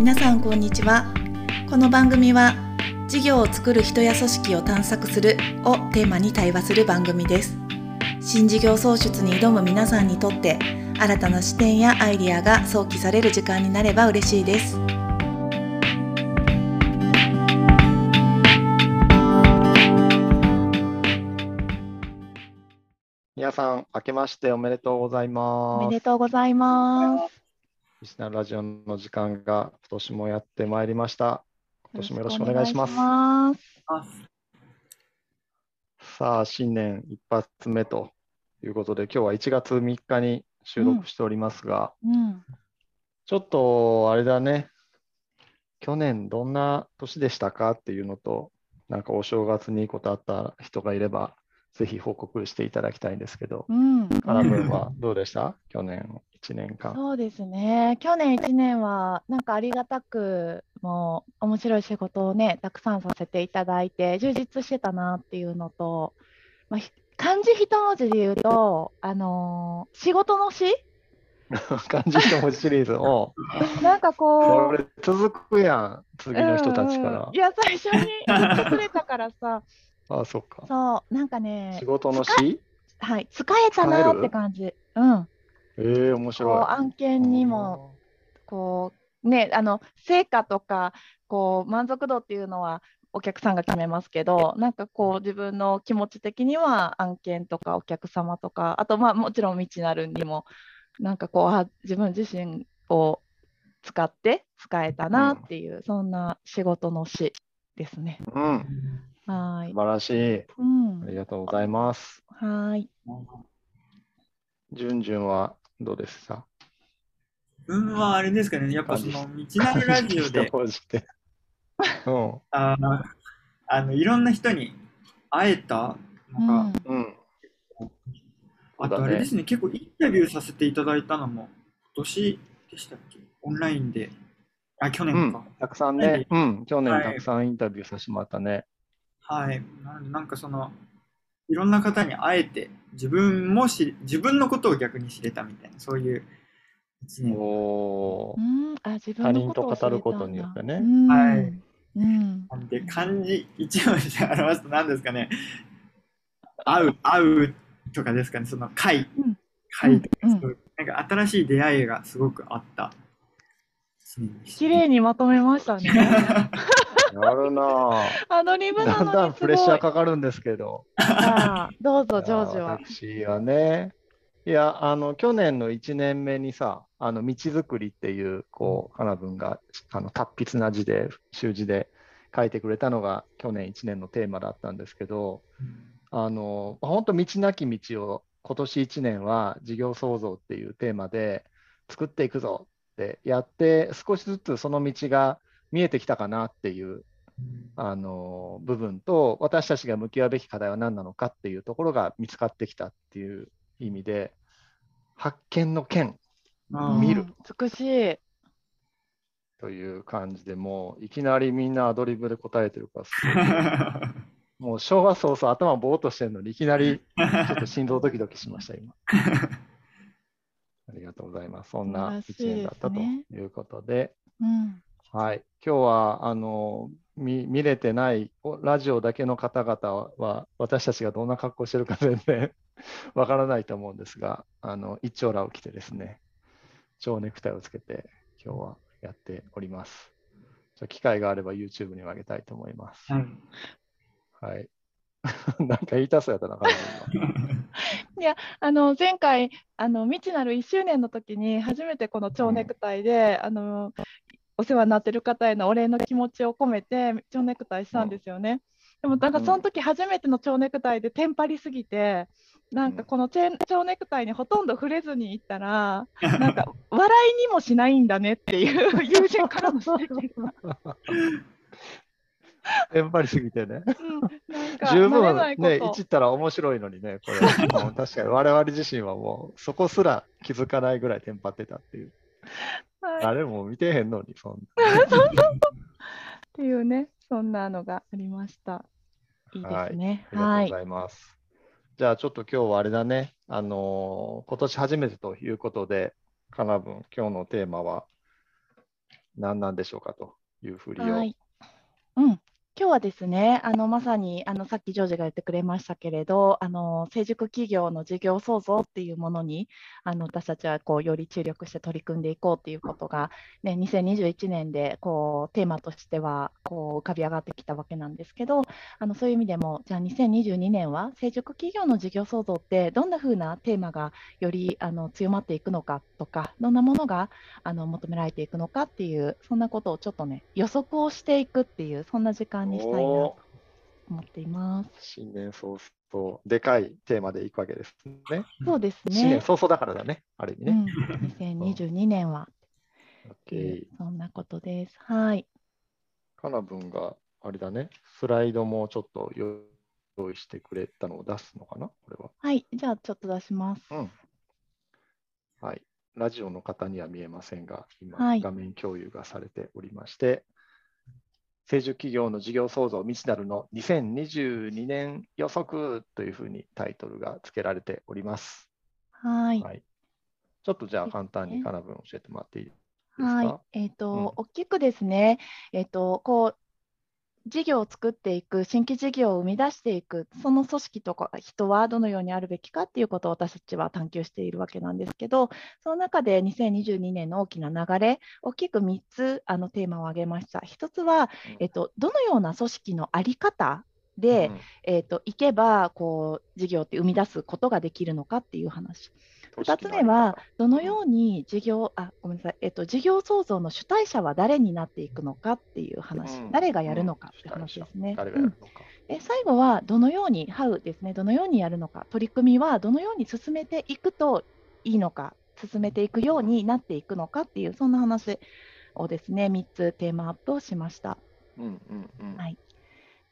皆さんこんにちは。この番組は事業を作る人や組織を探索するをテーマに対話する番組です。新事業創出に挑む皆さんにとって新たな視点やアイディアが想起される時間になれば嬉しいです。皆さん、明けましておめでとうございます。おめでとうございますリスナーラジオの時間が今年もやってまいりました。今年もよろしくお願いします。ますさあ、新年一発目ということで、今日は1月3日に収録しておりますが、うん、ちょっとあれだね、去年どんな年でしたかっていうのと、なんかお正月にいいことあった人がいれば、ぜひ報告していただきたいんですけど、うん、カナブンは どうでした？去年1年間。そうですね。去年1年は、なんかありがたく、もう面白い仕事をね、たくさんさせていただいて、充実してたなっていうのと、まあ、ひ漢字一文字で言うと、あのー仕事の詩？漢字一文字シリーズ？を、なんかここれ続くやん、次の人たちからうんうん。いや、最初に言ってくれたからさ、ああ、そっか。そう、なんかね仕、事の詩はい、使えたなって感じ。うん。ええ面白い。こう案件にも、こうねあの成果とかこう満足度っていうのはお客さんが決めますけどなんかこう自分の気持ち的には案件とかお客様とかあとまあもちろん未知なるにもなんかこうあ自分自身を使って使えたなっていう、そんな仕事の詩ですね。うん、はーい素。晴らしい。うんあ。りがとうございます。はーい。じゅんじゅんはどうですか運はあれですかね、やっぱその、道なるラジオで うん、あの、あのいろんな人に会えた？うんのか、うん。あとあれですね、結構インタビューさせていただいたのも、今年でしたっけ？オンラインで。あ、去うん年か。、たくさんね、うん、去年はいたくさんインタビューさせてもらったね。はい。なんなんかその、いろんな方に会えて、自分も知り自分のことを逆に知れたみたいな、そういう一年。おーうん、あ自分他人のこと語ることによってねうんはいうん。なんで、漢字一文字で表すと何ですかね。会う、会うとかですかね、その会うん、会とか、うういうなんか新しい出会いがすごくあった一年でした。綺麗にまとめましたね。やるなぁ。アドリブなだんだんプレッシャー。かかるんですけど。さあどうぞ、ジョージいやは。私はね、いや、あの、去年の1年目にさ、あの、道づくりっていう、こう、かなぶんが、あの、達筆な字で、習字で書いてくれたのが、去年1年のテーマだったんですけど、あの、本当道なき道を、今年1年は事業創造っていうテーマで作っていくぞってやって、少しずつその道が見えてきたかなっていうあの部分と私たちが向き合うべき課題は何なのかっていうところが見つかってきたっていう意味で発見の件あー見るうん美しい。という感じでもういきなりみんなアドリブで答えてるからすごいもう昭和早々頭ぼーっとしてるのにいきなりちょっと心臓ドキドキしました今。ありがとうございます。そんな一年だったということで、うん。はい、今日はあの見見れてないおラジオだけの方々は私たちがどんな格好してるか全然 わからないと思うんですが、あの一丁羅を着てですね、蝶ネクタイをつけて今日はやっております。じゃあ機会があれば YouTube にも上げたいと思います。はいはい。なんか言いたそうやったな、彼女 あの前回あの未知なる1周年の時に初めてこの蝶ネクタイで、あのお世話になってる方へのお礼の気持ちを込めて蝶ネクタイしたんですよね。でもなんかうんその時初めての蝶ネクタイでテンパりすぎて、なんかこの蝶ネクタイにほとんど触れずにいったら、なんか笑いにもしないんだねっていう 友人からの指摘が。テンパりすぎてね。うん十分ね、いじったら面白いのにね、これ。確かに我々自身はもうそこすら気づかないぐらいテンパってたっていう。はい誰も見てへんのに、そんっていうね、そんなのがありました。いいですね。な。あはいりがとうございます。じゃあちょっと今日はあれだね、あのー今年初めてということで、かなぶん、今日のテーマは、何なんでしょうかというふりを。はい。うん。今日はですね、あのまさにあのさっきジョージが言ってくれましたけれど、あの成熟企業の事業創造っていうものにあの私たちはこうより注力して取り組んでいこうっていうことが、ね、2021年でこうテーマとしてはこう浮かび上がってきたわけなんですけど、あのそういう意味でも、じゃあ2022年は成熟企業の事業創造ってどんな風なテーマがよりあの強まっていくのかとか、どんなものがあの求められていくのかっていう、そんなことをちょっとね、予測をしていくっていう、そんな時間にしたいなと思っています。新年早々、でかいテーマでいくわけですね。そうですね。新年早々だからだね、ある意味うね。ん、2022年は、OK そんなことです。はい。かなぶんがあれだね、スライドもちょっと用意してくれたのを出すのかな、これは。はい、じゃあちょっと出します。うん。はい。ラジオの方には見えませんが、今、はい画面共有がされておりまして、成熟企業の事業創造未知なるの2022年予測というふうにタイトルが付けられております。はい。はい。ちょっとじゃあ簡単にかなぶん教えてもらっていいですか？はい。えっ、と、うん大きくですね、えっ、と、こう、事業を作っていく、新規事業を生み出していく、その組織とか人はどのようにあるべきかっていうことを私たちは探求しているわけなんですけど、その中で2022年の大きな流れ、大きく3つあのテーマを挙げました。1つは、えっ、と、どのような組織のあり方で、うんえっ、と、いけば、こう、事業って生み出すことができるのかっていう話。2つ目は、どのように事業、あ、ごめんなさい、えっと、事業創造の主体者は誰になっていくのかっていう話、うん。誰がやるのかって話ですね。誰がやるのか。で最後は、どのように、How ですね、どのようにやるのか、取り組みはどのように進めていくといいのか、進めていくようになっていくのかっていう、そんな話をですね、3つテーマアップをしました。うんうんうん。はい。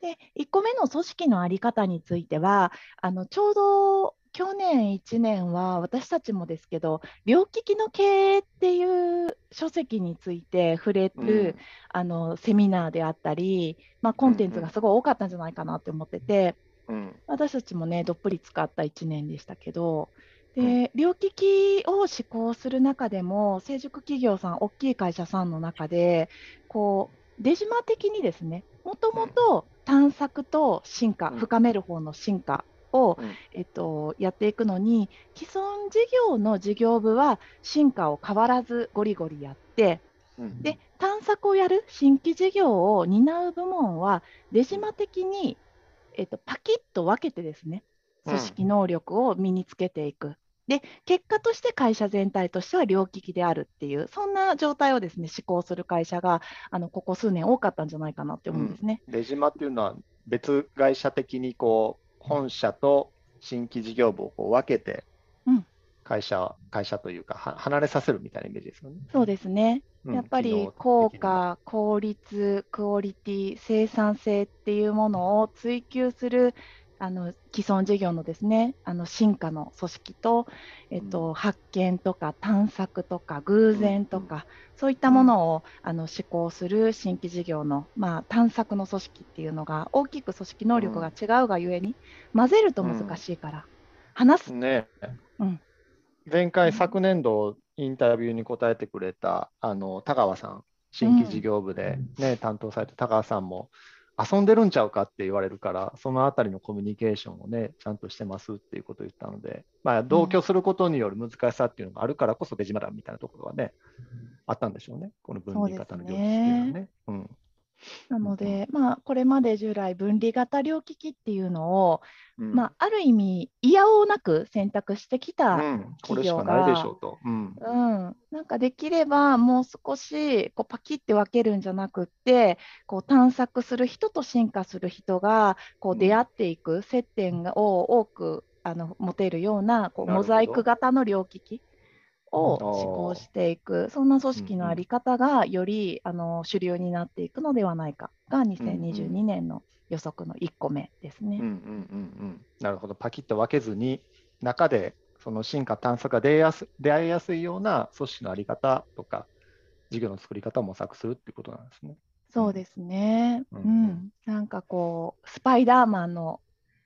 で、1個目の組織の在り方については、あのちょうど去年1年は私たちもですけど、両利きの経営っていう書籍について触れる、あのセミナーであったり、まあ、コンテンツがすごい多かったんじゃないかなって思ってて、うん。私たちもね、どっぷり使った1年でしたけど、うで、両利きを施行する中でも、成熟企業さん、大きい会社さんの中で、こう、出島的にですね、もともと探索と進化、うん。深める方の進化を、うん。えっと、やっていくのに、既存事業の事業部は進化を変わらずゴリゴリやって、うん。で、探索をやる新規事業を担う部門は、出島的に、えっと、パキッと分けてですね、うん。組織能力を身につけていく。で、結果として会社全体としては両利きであるっていう、そんな状態をですね、施行する会社が、あのここ数年多かったんじゃないかなって思うんですね。出島っていうのは別会社的にこう本社と新規事業部をこう分けてうん会社、会社というかは離れさせるみたいなイメージですよね。そうですね。うんやっぱり効果、効率、クオリティ、生産性っていうものを追求するあの既存事業のですね、あの進化の組織と、えっと、発見とか探索とか偶然とか、そういったものをあの施行する新規事業の、まあ、探索の組織っていうのが大きく組織能力が違うがゆえに、混ぜると難しいから、話す。ねうん。前回、昨年度インタビューに答えてくれたあの田川さん、新規事業部で、ね担当されて田川さんも遊んでるんちゃうかって言われるから、そのあたりのコミュニケーションをね、ちゃんとしてますっていうことを言ったので、まあ、同居することによる難しさっていうのがあるからこそ、出島だみたいなところはね、あったんでしょうね、この分離型の領域っていうのはね。うんなので、まあ、これまで従来分離型両利きっていうのを、うん。まあ、ある意味、いやおうなく選択してきた、うん、これしかないでしょうと。うん。うん、なんかできればもう少しこうパキって分けるんじゃなくってこう探索する人と進化する人がこううん出会っていく接点を多くあの持てるようなこうモザイク型の両利きを施行していくそんな組織の在り方がよりあの主流になっていくのではないかが2022年の予測の1個目ですね。うんうんうんうん、なるほど、パキッと分けずに、中でその進化、探索が出やす出会いやすいような組織のあり方とか、事業の作り方を模索するっていうことなんですね。そうですね。ううんん、なんかこう、スパイダーマンの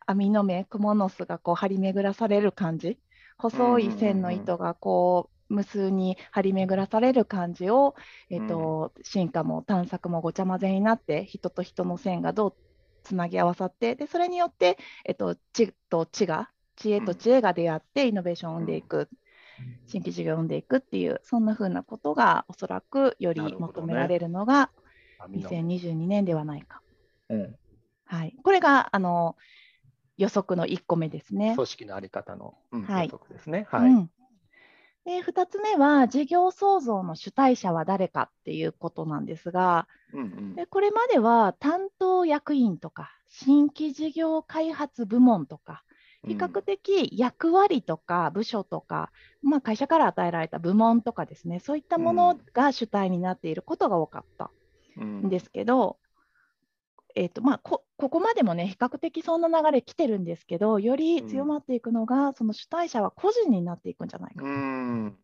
網の目、クモの巣がこう張り巡らされる感じ。細い線の糸がこう無数に張り巡らされる感じを、えーと進化も探索もごちゃ混ぜになって人と人の線がどうつなぎ合わさってでそれによって、えーと、知と知が知恵と知恵が出会ってイノベーションを生んでいく、新規事業を生んでいくっていうそんな風なことがおそらくより求められるのが2022年ではないか。うん。はい、これがあの予測の1個目ですね。組織のあり方の、うん、はい、予測ですね。はい、うんで2つ目は事業創造の主体者は誰かっていうことなんですが、うんうん、でこれまでは担当役員とか新規事業開発部門とか比較的役割とか部署とか、うん、まあ、会社から与えられた部門とかですねそういったものが主体になっていることが多かったんですけど、えーとまあ、こここまでもね比較的そんな流れ来てるんですけどより強まっていくのが、うん、その主体者は個人になっていくんじゃないかうん。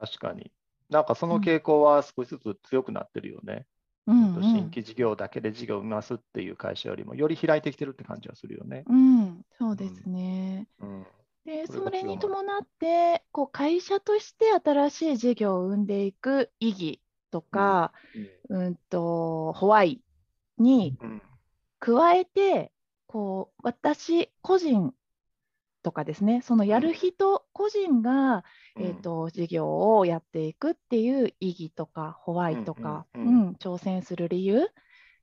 確かに。なんかその傾向は少しずつ強くなってるよね。うんうん、新規事業だけで事業を生みますっていう会社よりもより開いてきてるって感じはするよね。うん、そうですね。うん、でそれに伴ってこう会社として新しい事業を生んでいく意義とか、うん、うんとホワイに加えて、こう私個人とかですねそのやる人個人が、えーと、事業をやっていくっていう意義とかホワイとか、うん挑戦する理由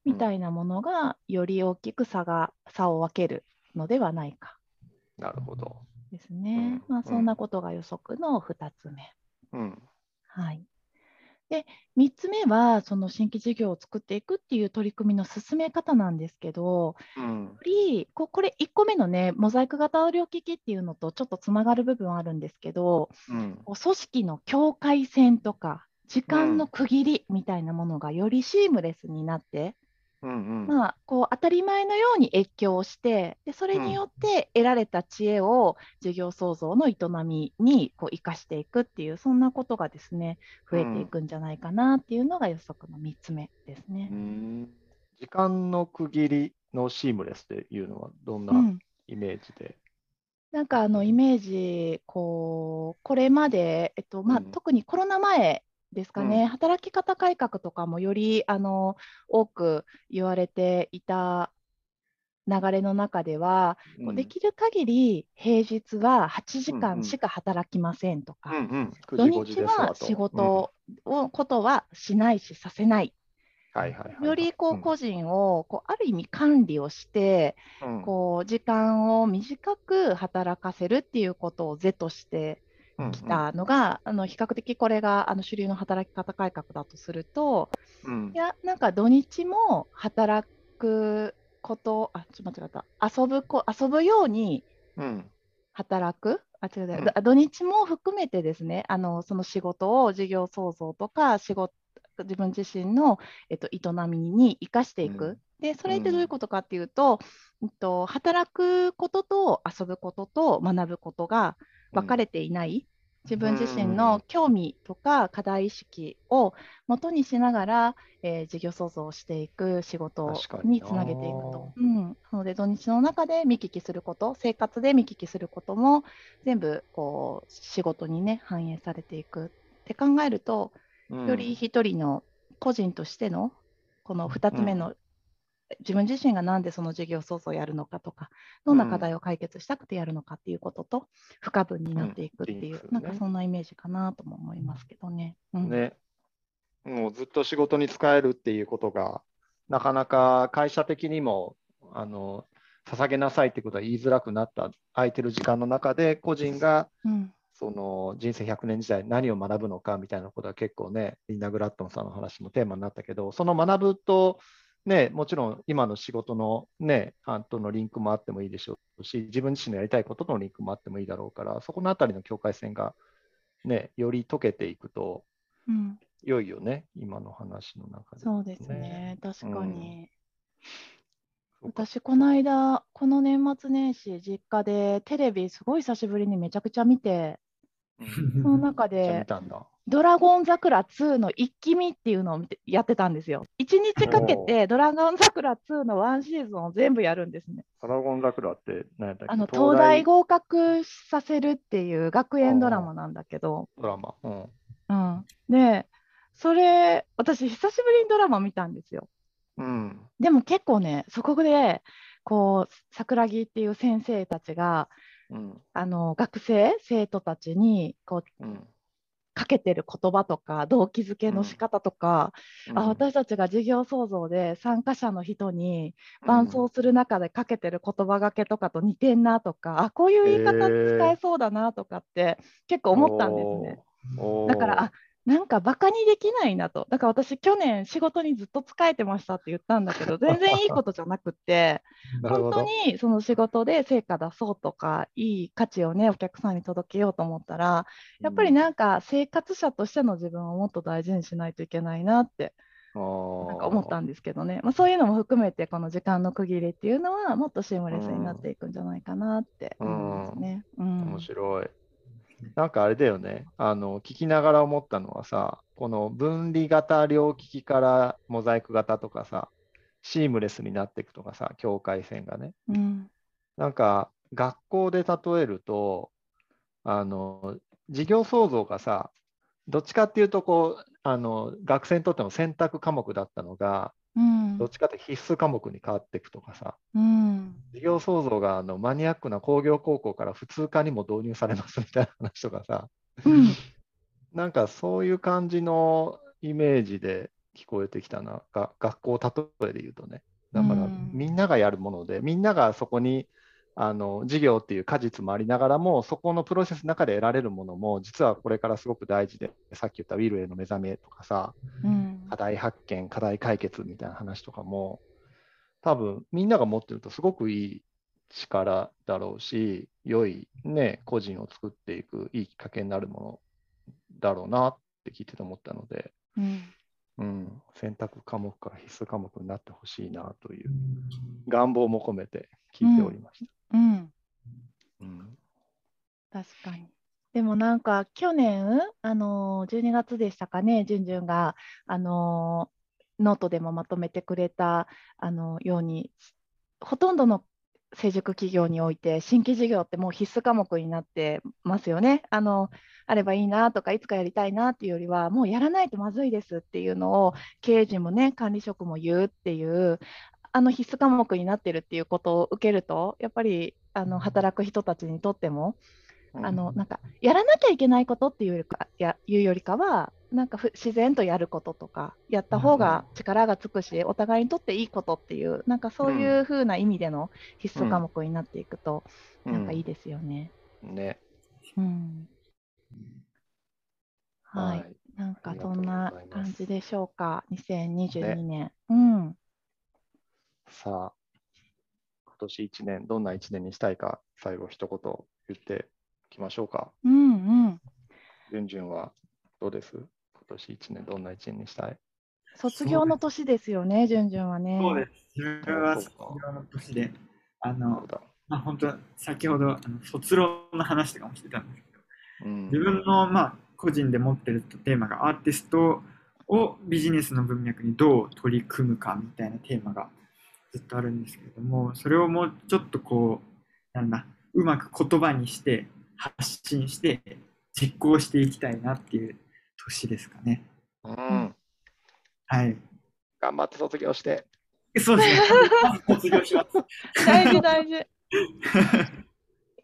みたいなものがより大きく差が差を分けるのではないか。なるほど。ですね。まあ、そんなことが予測の2つ目。うん、はい。で3つ目はその新規事業を作っていくっていう取り組みの進め方なんですけど、うん、よりここれ1個目のねモザイク型両利きっていうのとちょっとつながる部分はあるんですけど、うん、組織の境界線とか時間の区切りみたいなものがよりシームレスになって、うんうん、まあ、こう当たり前のように越境してでそれによって得られた知恵を事業創造の営みにこう生かしていくっていうそんなことがですね増えていくんじゃないかなっていうのが予測の3つ目ですね。時間の区切りのシームレスっていうのはどんなイメージで、うん、なんかあのイメージこうこれまで、えっとまあ、特にコロナ前ですかね、うん、働き方改革とかもよりあの多く言われていた流れの中では、うん、できる限り平日は8時間しか働きませんとか、うんうん、土日は仕事を、ことはしないしさせない。はいはいはい、よりこう個人をこうある意味管理をして、こう時間を短く働かせるっていうことを是としてきたのが、うんうん、あの比較的これがあの主流の働き方改革だとすると、うん、いやなんか土日も働くことあちょっと間違った遊ぶこ遊ぶように働く、あ違う違う、うん、土日も含めてですねあのその仕事を事業創造とか仕事自分自身の、えっと、営みに生かしていく。うん、でそれってどういうことかっていうと、うん、と働くことと遊ぶことと学ぶことが分かれていない、自分自身の興味とか課題意識を元にしながら、えー、事業創造をしていく仕事につなげていくと。うん、なので土日の中で見聞きすること生活で見聞きすることも全部こう仕事にね反映されていくって考えると、より一人の個人としてのこの2つ目の自分自身が何でその事業創造をやるのかとか、どんな課題を解決したくてやるのかっていうことと、不可分になっていくっていう、うん、なんかそんなイメージかなとも思いますけどね。うん、ね。もうずっと仕事に使えるっていうことが、なかなか会社的にも、あの、捧げなさいってことは言いづらくなった空いてる時間の中で、個人が、その人生100年時代何を学ぶのかみたいなことは結構ね、リンダ・グラットンさんの話もテーマになったけど、その学ぶとね、もちろん今の仕事のね、あとのリンクもあってもいいでしょうし、自分自身のやりたいこととのリンクもあってもいいだろうから、そこのあたりの境界線がね、より解けていくと、うん、良いよね、今の話の中で、ね、そうですね、確かに。うん、私、この間、この年末年始、実家でテレビすごい久しぶりにめちゃくちゃ見て、その中で。ドラゴン桜2の一気見っていうのを見てやってたんですよ。1日かけてドラゴン桜2のワンシーズンを全部やるんですね。ドラゴン桜って何やったっけ？あの東大合格させるっていう学園ドラマなんだけど、ドラマ。うん。うん、でそれ私久しぶりにドラマ見たんですよ。うん。でも結構ねそこでこう桜木っていう先生たちがうん。あの学生生徒たちにこううん。かけてる言葉とか動機づけの仕方とか、あ私たちが授業創造で参加者の人に伴奏する中でかけてる言葉がけとかと似てんなとか、あこういう言い方使えそうだなとかって結構思ったんですね。だからあなんかバカにできないなとだから私去年仕事にずっと使えてましたって言ったんだけど全然いいことじゃなくって 本当。にその仕事で成果出そうとかいい価値をねお客さんに届けようと思ったらやっぱりなんか生活者としての自分をもっと大事にしないといけないなってうん、なんか思ったんでですけどね、まあ、そういうのも含めてこの時間の区切りっていうのはもっとシームレスになっていくんじゃないかなって思いますね。うん面白い。なんかあれだよね。あの、聞きながら思ったのはさ、この分離型両利きからモザイク型とかさ、シームレスになっていくとかさ、境界線がね。うんなんか学校で例えると、あの、授業創造がさ、どっちかっていうとこう、あの、学生にとっても選択科目だったのが、うん。どっちかって必須科目に変わっていくとかさ、うん。授業創造があのマニアックな工業高校から普通科にも導入されますみたいな話とかさ、うん。なんかそういう感じのイメージで聞こえてきたな、が学校例えで言うとね。だからうん。みんながやるもので、みんながそこにあの授業っていう果実もありながらも、そこのプロセスの中で得られるものも、実はこれからすごく大事で、さっき言ったウィルへの目覚めとかさ、うん課題発見、課題解決みたいな話とかも、多分みんなが持ってるとすごくいい力だろうし、良いね、個人を作っていくいいきっかけになるものだろうなって聞いてて思ったので、うん。うん、選択科目から必須科目になってほしいなという願望も込めて聞いておりました。うん。うん。確かに。でもなんか去年、あのー12月でしたかね、じゅんじゅんが、あのーノートでもまとめてくれた、あのように、ほとんどの成熟企業において、新規事業ってもう必須科目になってますよね。あのあればいいなとか、いつかやりたいなっていうよりは、もうやらないとまずいですっていうのを、経営陣もね、管理職も言うっていう、あの必須科目になってるっていうことを受けると、やっぱりあの働く人たちにとっても、あのなんかやらなきゃいけないことっていうよりかやいうよりかはなんかふ自然とやることとかやった方が力がつくし、お互いにとっていいことっていうなんかそういう風な意味での必須科目になっていくと、なんかいいですよね。うん。ね。うん。はい、なんかそんな感じでしょうか。2022年、うん。さあ、今年1年、どんな1年にしたいか、最後一言言って。いきましょうか。うんうんじゅんじゅんはどうです？今年1年、どんな1年にしたい？卒業の年ですよね、じゅんじゅんはね。そうです。自分は卒業の年で、あの、だ。まあ、本当、先ほどあの卒論の話とかもしてたんですけど、うん自分の、まあ、個人で持ってるテーマがアーティストをビジネスの文脈にどう取り組むかみたいなテーマがずっとあるんですけれども、それをもうちょっとこう、なんだ、うまく言葉にして発信して実行していきたいなっていう年ですかね。うん。はい。頑張って卒業して。そうですね。卒業します。大事大事。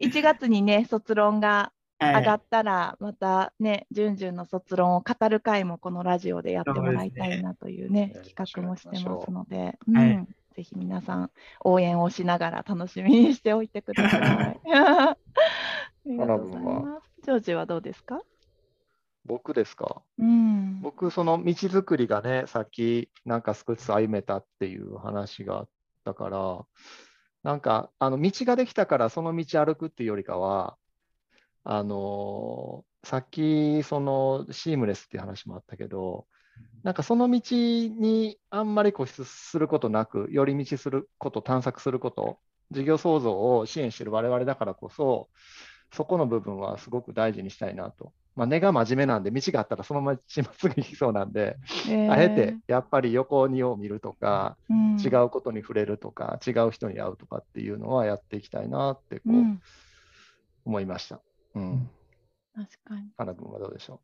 1月にね、卒論がはい上がったら、またね、じゅんじゅんの卒論を語る会もこのラジオでやってもらいたいなというね、そうね企画もしてますので、はいうん、ぜひ皆さん応援をしながら楽しみにしておいてください。ありがとうございます。ジョージはどうですか？僕ですか？うん。僕、その道作りがね、さっきなんか少しずつ歩めたっていう話があったから、なんか、あの道ができたからその道歩くっていうよりかは、あのーさっきそのシームレスっていう話もあったけど、なんかその道にあんまり固執することなく、寄り道すること、探索すること、事業創造を支援している我々だからこそ、そこの部分はすごく大事にしたいなと。まあ、根が真面目なんで、道があったらそのまままっすぐ行きそうなんで、えーあえてやっぱり横にを見るとか、うん違うことに触れるとか、違う人に会うとかっていうのはやっていきたいなってこう、うん、思いました。うん。確かに。かな君はどうでしょ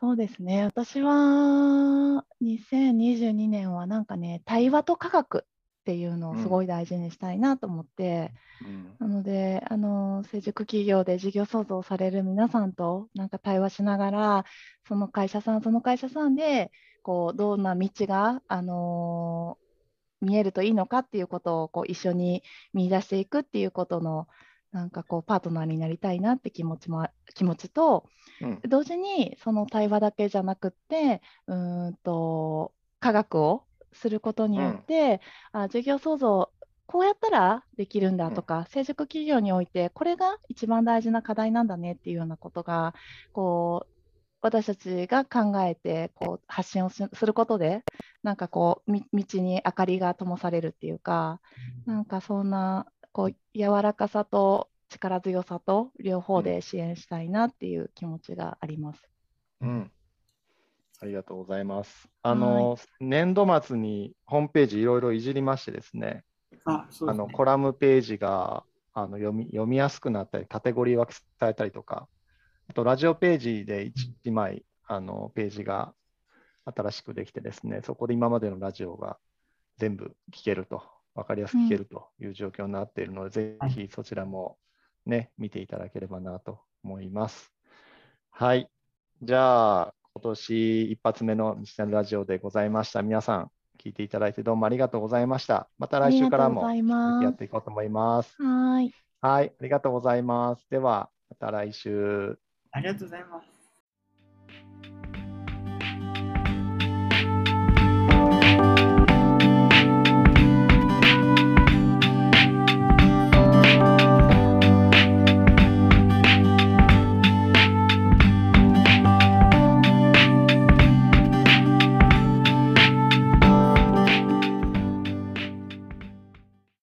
そうですね。私は2022年はなんかね、対話と科学っていうのをすごい大事にしたいなと思って、う、うん。なので、あの成熟企業で事業創造される皆さんとなんか対話しながら、その会社さん、その会社さんでこうどんな道が、あの見えるといいのかっていうことをこう一緒に見出していくっていうことのなんかこうパートナーになりたいなって気持ちもあ気持ちと、うん。同時にその対話だけじゃなくってうーんと科学をすることによって、あ事業創造こうやったらできるんだとか、成熟企業においてこれが一番大事な課題なんだねっていうようなことがこう私たちが考えてこう発信をすすることでなんかこうみ道に明かりが灯されるっていうかなんかそんなこう柔らかさと力強さと両方で支援したいなっていう気持ちがあります。うん。ありがとうございます。あの、年度末にホームページいろいろいじりましてですね、あ、ね。あのコラムページがあの読み読みやすくなったり、カテゴリー分けされたりとか、あとラジオページで 1, 枚あのページが新しくできてですね、そこで今までのラジオが全部聞けると、分かりやすく聞けるという状況になっているので、ぜひそちらもね、見ていただければなと思います。はい。じゃあ、今年一発目の西成ラジオでございました。皆さん、聞いていただいてどうもありがとうございました。また来週からもやっていこうと思います。はーい。はい、ありがとうございます。では、また来週。ありがとうございます。